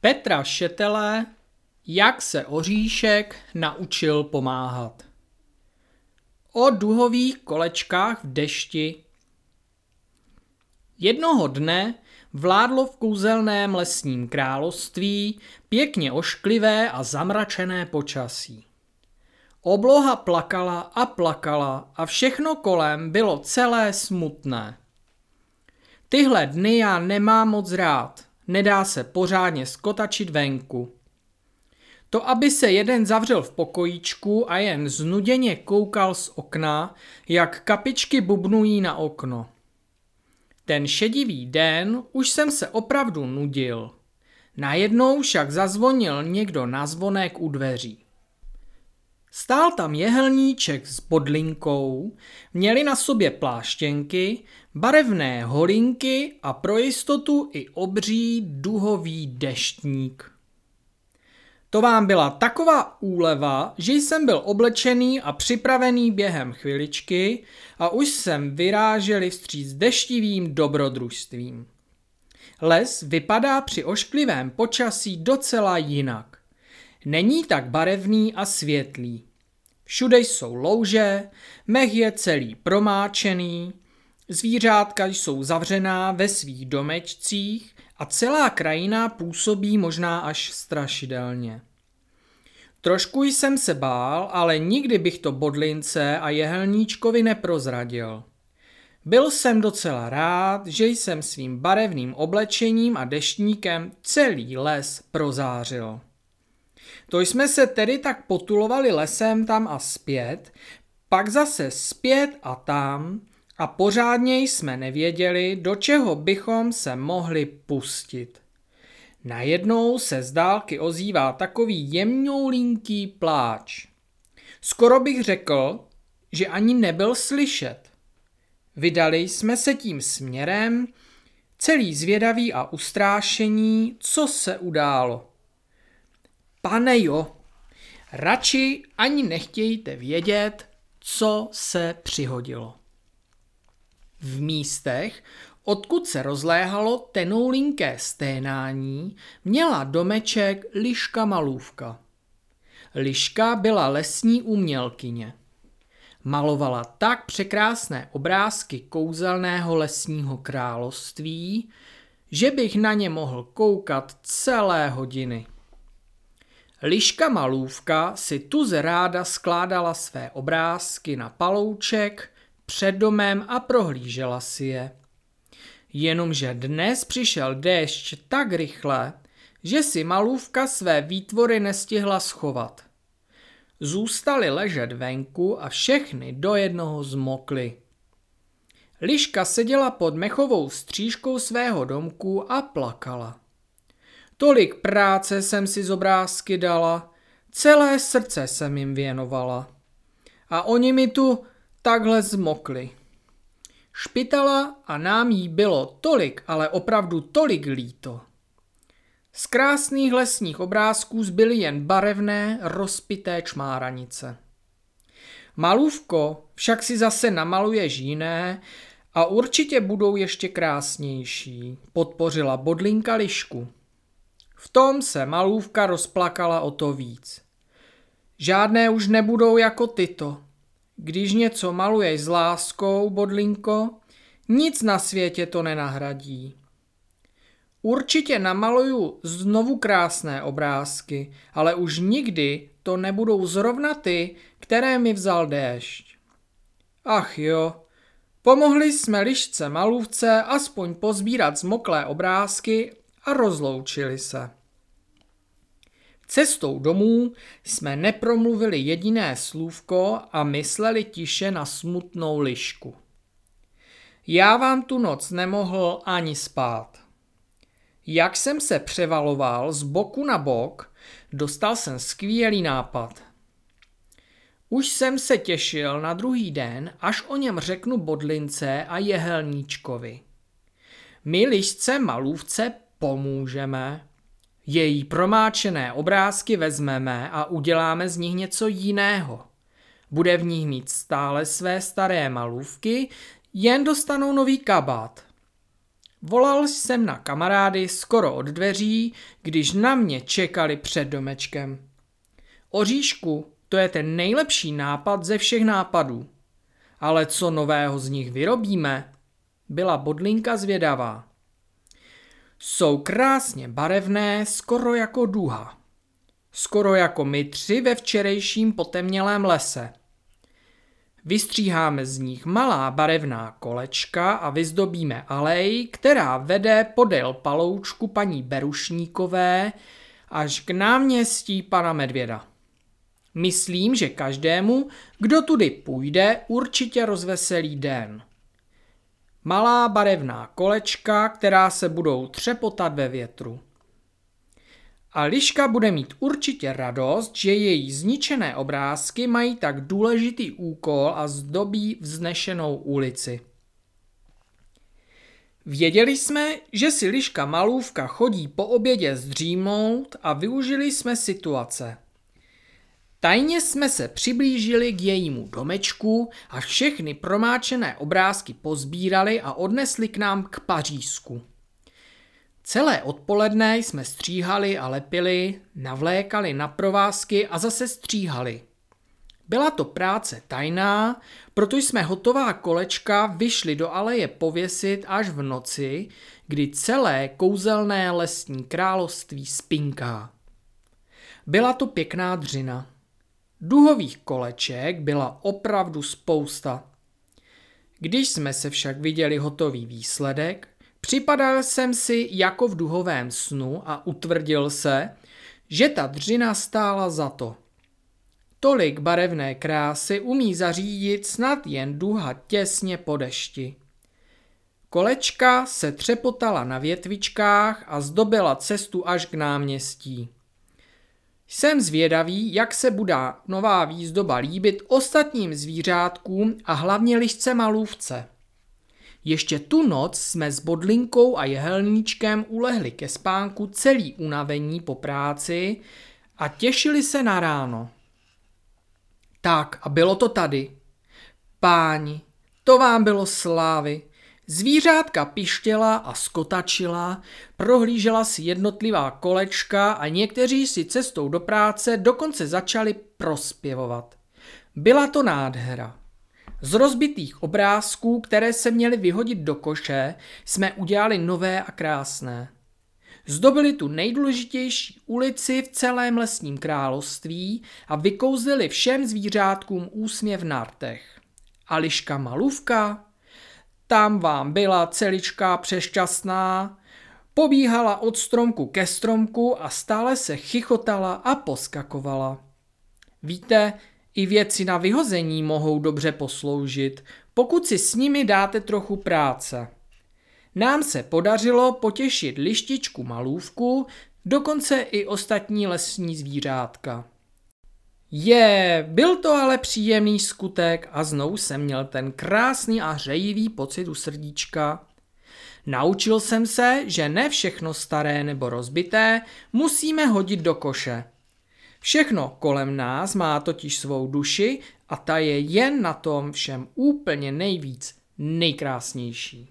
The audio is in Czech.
Petra Šetele, jak se oříšek naučil pomáhat. O duhových kolečkách v dešti. Jednoho dne vládlo v kouzelném lesním království pěkně ošklivé a zamračené počasí. Obloha plakala a plakala a všechno kolem bylo celé smutné. Tyhle dny já nemám moc rád, nedá se pořádně skotačit venku. To, aby se jeden zavřel v pokojíčku a jen znuděně koukal z okna, jak kapičky bubnují na okno. Ten šedivý den už jsem se opravdu nudil. Najednou však zazvonil někdo na zvonek u dveří. Stál tam jehelníček s bodlinkou, měli na sobě pláštěnky, barevné holinky a pro jistotu i obří duhový deštník. To vám byla taková úleva, že jsem byl oblečený a připravený během chviličky a už jsem vyráželi vstříc deštivým dobrodružstvím. Les vypadá při ošklivém počasí docela jinak. Není tak barevný a světlý. Všude jsou louže, mech je celý promáčený, zvířátka jsou zavřená ve svých domečcích a celá krajina působí možná až strašidelně. Trošku jsem se bál, ale nikdy bych to bodlince a jehelníčkovi neprozradil. Byl jsem docela rád, že jsem svým barevným oblečením a deštníkem celý les prozářil. To jsme se tedy tak potulovali lesem tam a zpět, pak zase zpět a tam a pořádně jsme nevěděli, do čeho bychom se mohli pustit. Najednou se z dálky ozývá takový jemňoulinký pláč. Skoro bych řekl, že ani nebyl slyšet. Vydali jsme se tím směrem, celý zvědavý a ustrášení, co se událo. Pane jo, radši ani nechtějte vědět, co se přihodilo. V místech, odkud se rozléhalo tenoulinké sténání, měla domeček Liška Malůvka. Liška byla lesní umělkyně. Malovala tak překrásné obrázky kouzelného lesního království, že bych na ně mohl koukat celé hodiny. Liška Malůvka si tuze ráda skládala své obrázky na palouček před domem a prohlížela si je. Jenomže dnes přišel déšť tak rychle, že si Malůvka své výtvory nestihla schovat. Zůstaly ležet venku a všechny do jednoho zmokly. Liška seděla pod mechovou střížkou svého domku a plakala. Tolik práce jsem si z obrázky dala, celé srdce jsem jim věnovala. A oni mi tu takhle zmokli. Špitala a nám jí bylo tolik, ale opravdu tolik líto. Z krásných lesních obrázků zbyly jen barevné, rozpité čmáranice. Malůvko však si zase namaluješ jiné a určitě budou ještě krásnější, podpořila bodlinka lišku. V tom se malůvka rozplakala o to víc. Žádné už nebudou jako tyto. Když něco maluješ s láskou, bodlinko, nic na světě to nenahradí. Určitě namaluju znovu krásné obrázky, ale už nikdy to nebudou zrovna ty, které mi vzal déšť. Ach jo, pomohli jsme lišce malůvce aspoň pozbírat zmoklé obrázky a rozloučili se. Cestou domů jsme nepromluvili jediné slůvko a mysleli tiše na smutnou lišku. Já vám tu noc nemohl ani spát. Jak jsem se převaloval z boku na bok, dostal jsem skvělý nápad. Už jsem se těšil na druhý den, až o něm řeknu Bodlince a Jehelníčkovi. My lišce malůvce pomůžeme. Její promáčené obrázky vezmeme a uděláme z nich něco jiného. Bude v nich mít stále své staré malůvky, jen dostanou nový kabát. Volal jsem na kamarády skoro od dveří, když na mě čekali před domečkem. Oříšku, to je ten nejlepší nápad ze všech nápadů. Ale co nového z nich vyrobíme? Byla bodlinka zvědavá. Jsou krásně barevné, skoro jako duha. Skoro jako my tři ve včerejším potemnělém lese. Vystříháme z nich malá barevná kolečka a vyzdobíme alej, která vede podél paloučku paní Berušníkové až k náměstí pana Medvěda. Myslím, že každému, kdo tudy půjde, určitě rozveselí den. Malá barevná kolečka, která se budou třepotat ve větru. A Liška bude mít určitě radost, že její zničené obrázky mají tak důležitý úkol a zdobí vznešenou ulici. Věděli jsme, že si Liška Malůvka chodí po obědě zdřímout a využili jsme situace. Tajně jsme se přiblížili k jejímu domečku a všechny promáčené obrázky pozbírali a odnesli k nám k Pařízku. Celé odpoledne jsme stříhali a lepili, navlékali na provázky a zase stříhali. Byla to práce tajná, proto jsme hotová kolečka vyšli do aleje pověsit až v noci, kdy celé kouzelné lesní království spinká. Byla to pěkná dřina. Duhových koleček byla opravdu spousta. Když jsme se však viděli hotový výsledek, připadal jsem si jako v duhovém snu a utvrdil se, že ta dřina stála za to. Tolik barevné krásy umí zařídit snad jen duha těsně po dešti. Kolečka se třepotala na větvičkách a zdobila cestu až k náměstí. Jsem zvědavý, jak se bude nová výzdoba líbit ostatním zvířátkům a hlavně lišce malůvce. Ještě tu noc jsme s Bodlinkou a Jehelníčkem ulehli ke spánku celý unavení po práci a těšili se na ráno. Tak a bylo to tady. Páni, to vám bylo slávy. Zvířátka pištěla a skotačila, prohlížela si jednotlivá kolečka a někteří si cestou do práce dokonce začali prospěvovat. Byla to nádhera. Z rozbitých obrázků, které se měly vyhodit do koše, jsme udělali nové a krásné. Zdobili tu nejdůležitější ulici v celém lesním království a vykouzlili všem zvířátkům úsměv na rtech. A liška malůvka tam vám byla celička přešťastná, pobíhala od stromku ke stromku a stále se chichotala a poskakovala. Víte, i věci na vyhození mohou dobře posloužit, pokud si s nimi dáte trochu práce. Nám se podařilo potěšit lištičku malůvku, dokonce i ostatní lesní zvířátka. Je, byl to ale příjemný skutek a znovu jsem měl ten krásný a hřejivý pocit u srdíčka. Naučil jsem se, že ne všechno staré nebo rozbité musíme hodit do koše. Všechno kolem nás má totiž svou duši a ta je jen na tom všem úplně nejvíc nejkrásnější.